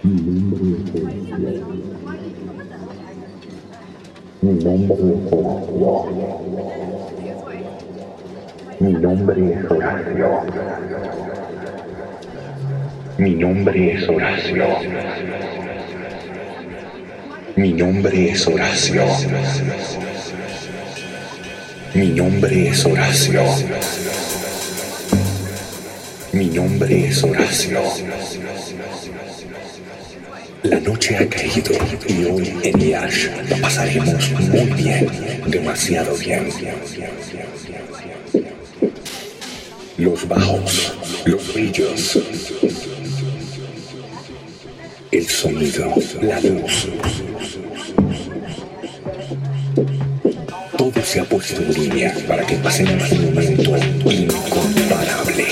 Mi nombre es Horacio. Mi nombre es Horacio. Mi nombre es Horacio. Mi nombre es Horacio. Mi nombre es Horacio. Mi nombre es Horacio. La noche ha caído y hoy en Yash la pasaremos muy bien, demasiado bien. Los bajos, los brillos, el sonido, la luz. Todo se ha puesto en línea para que pasemos un momento incomparable.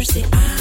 I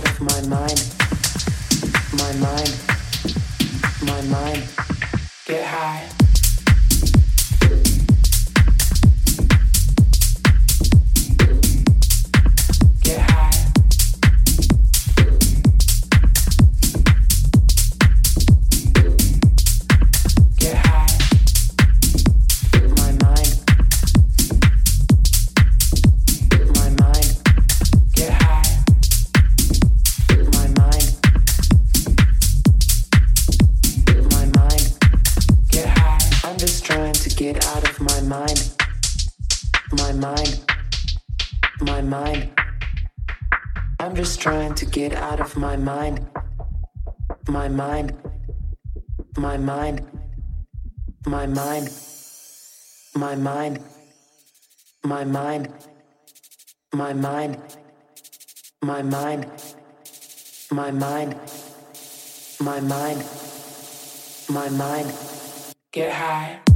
out of my mind, my mind. mind, my mind, my mind, my mind, my mind, my mind, my mind, my mind, my mind, my mind. Get high.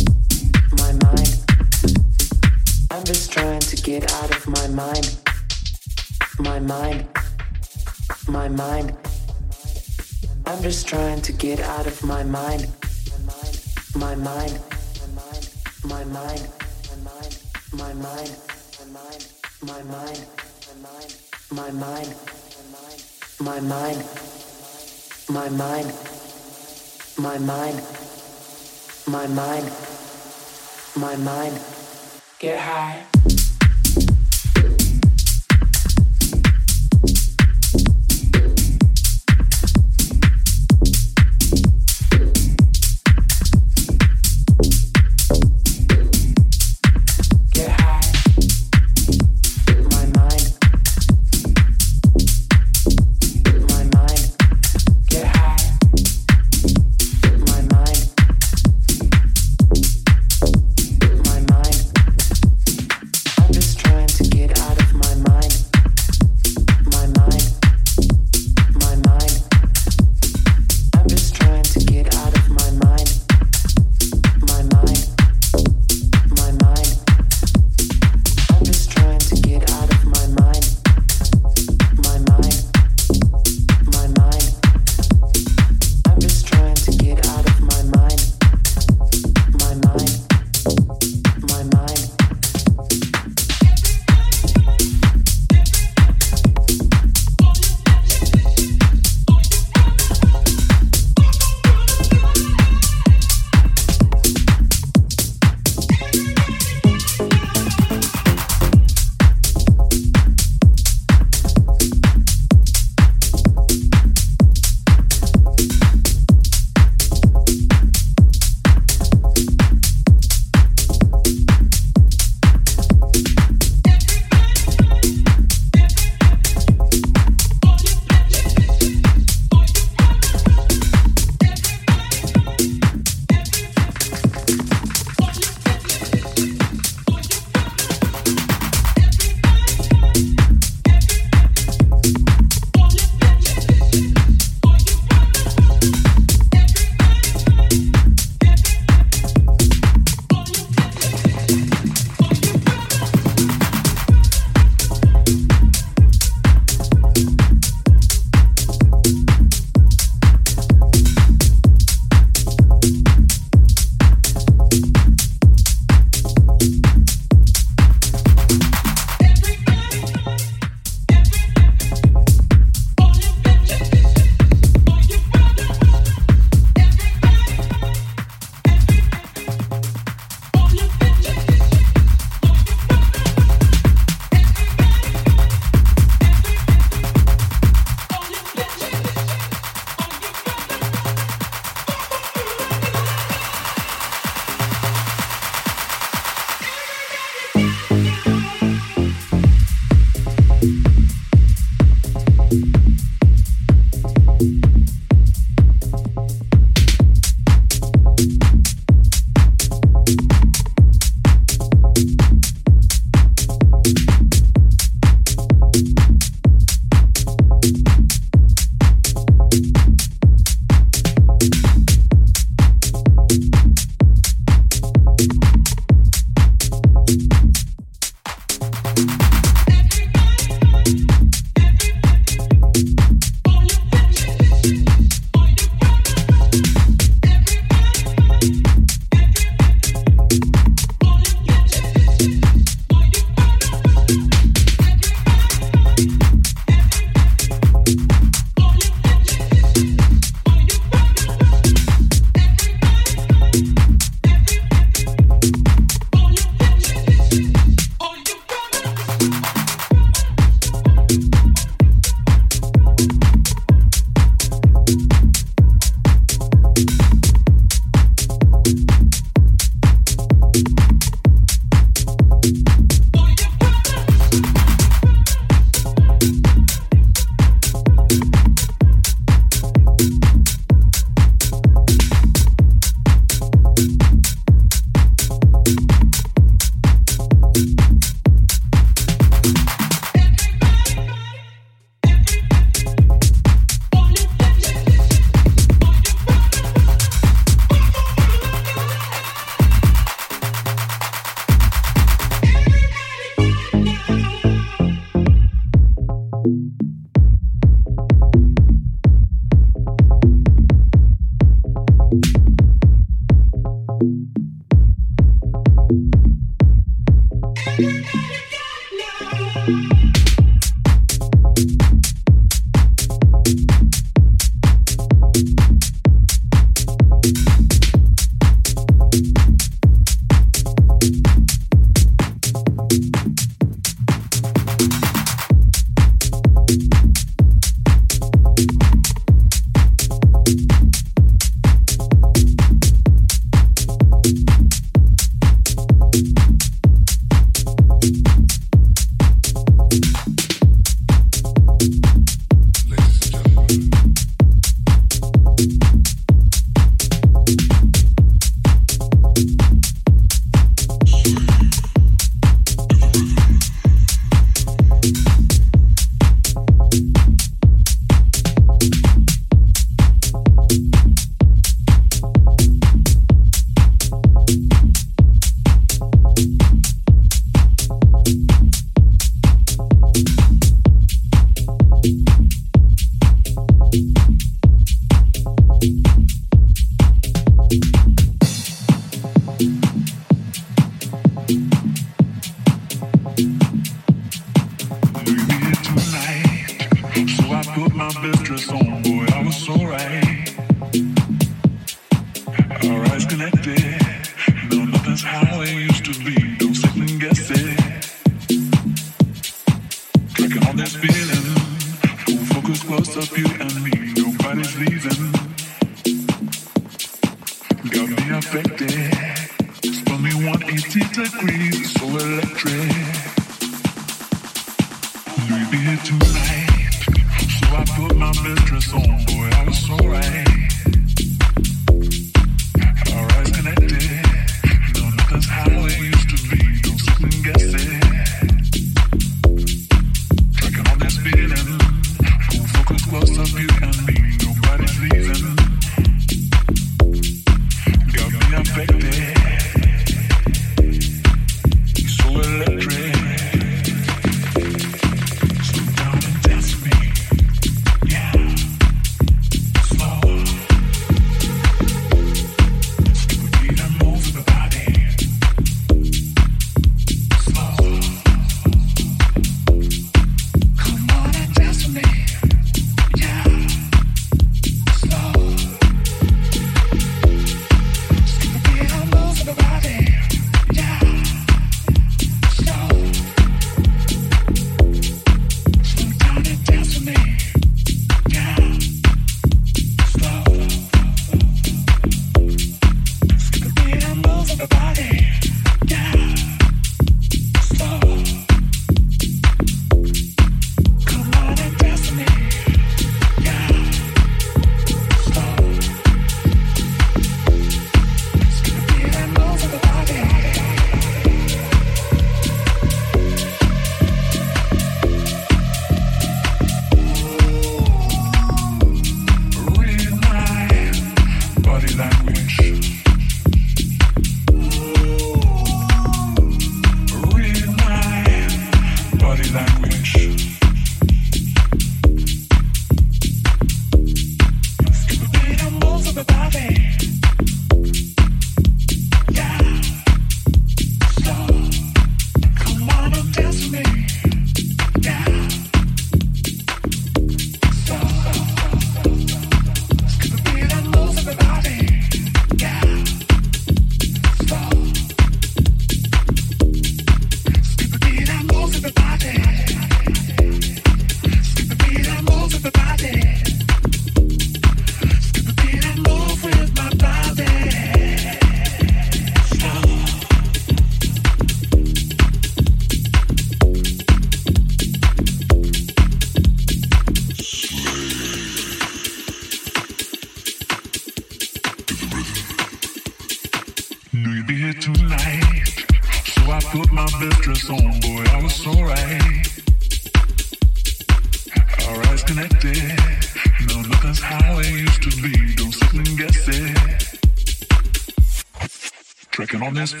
Just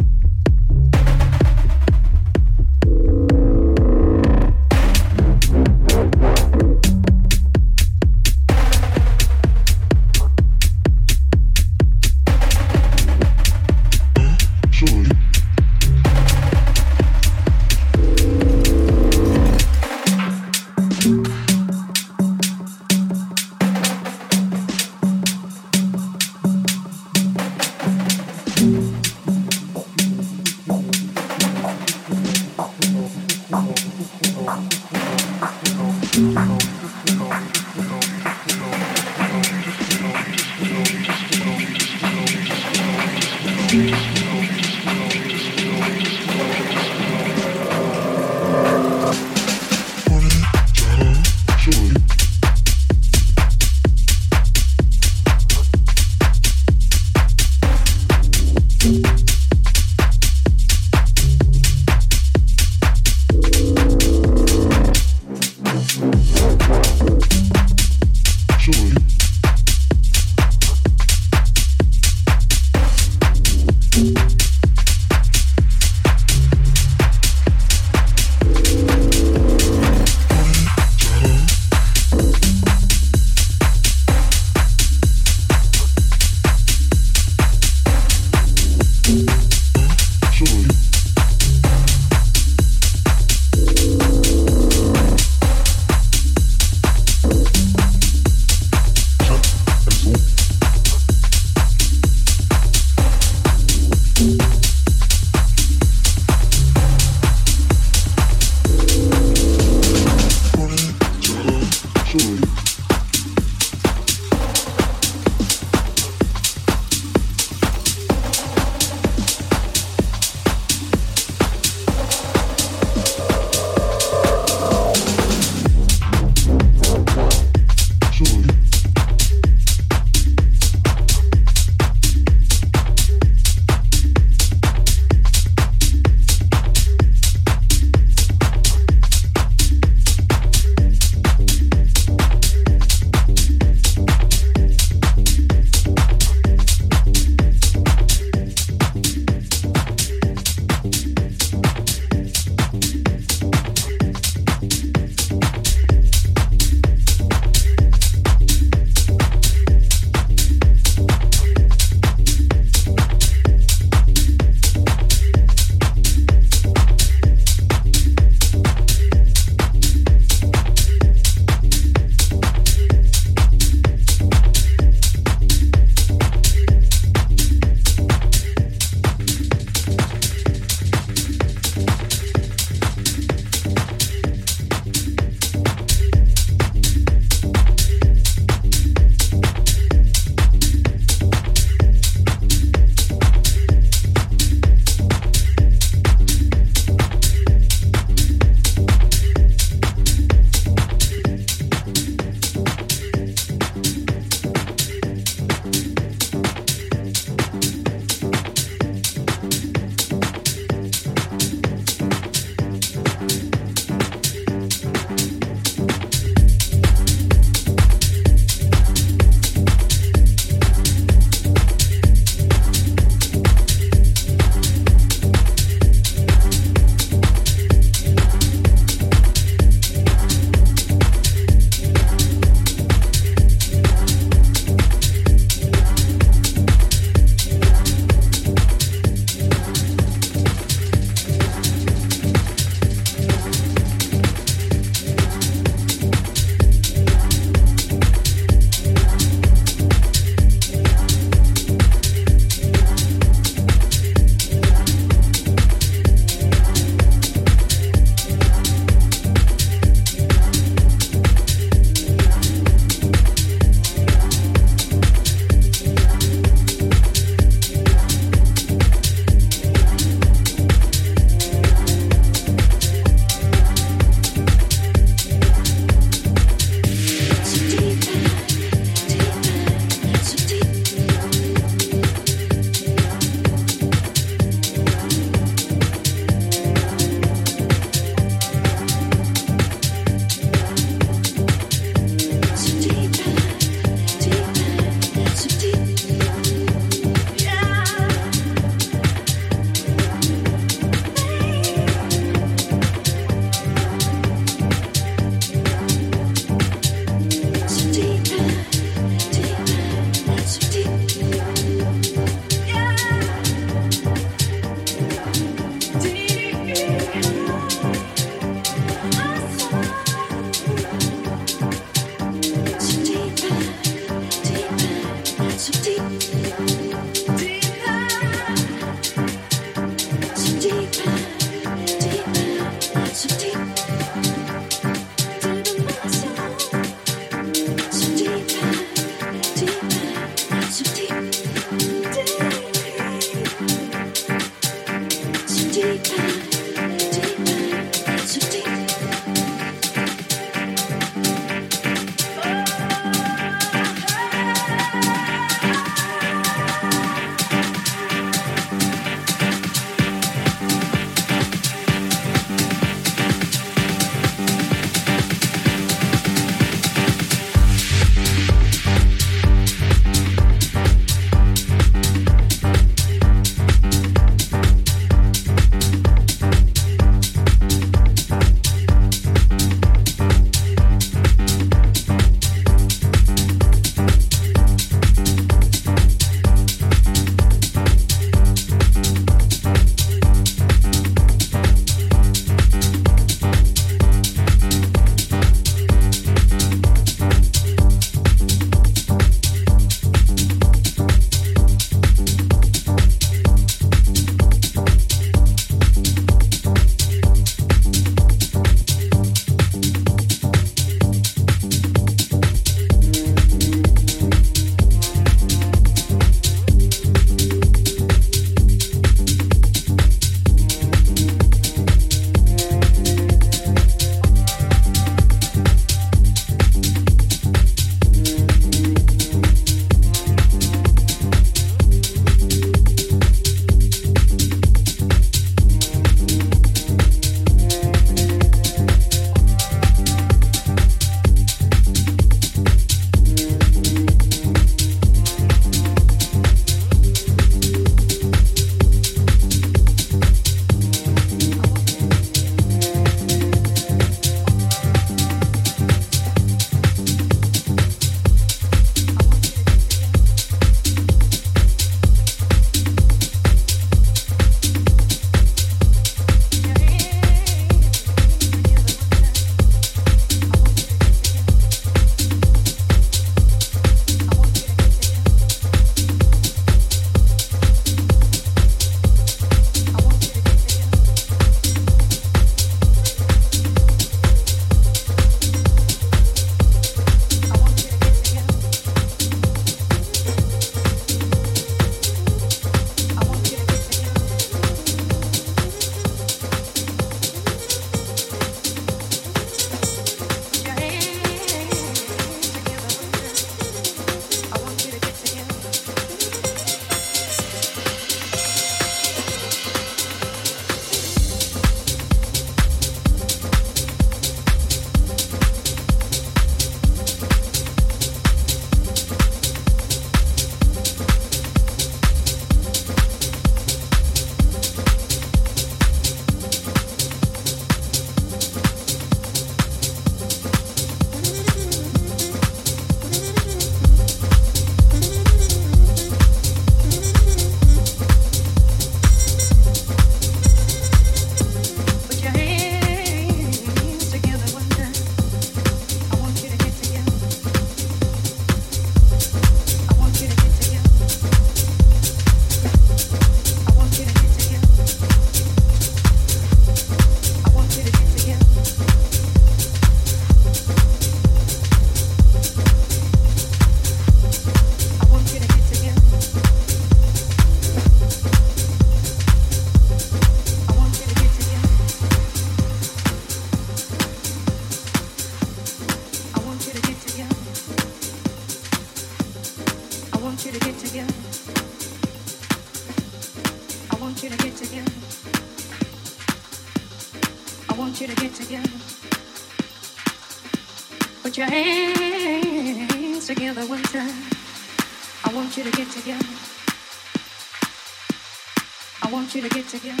again?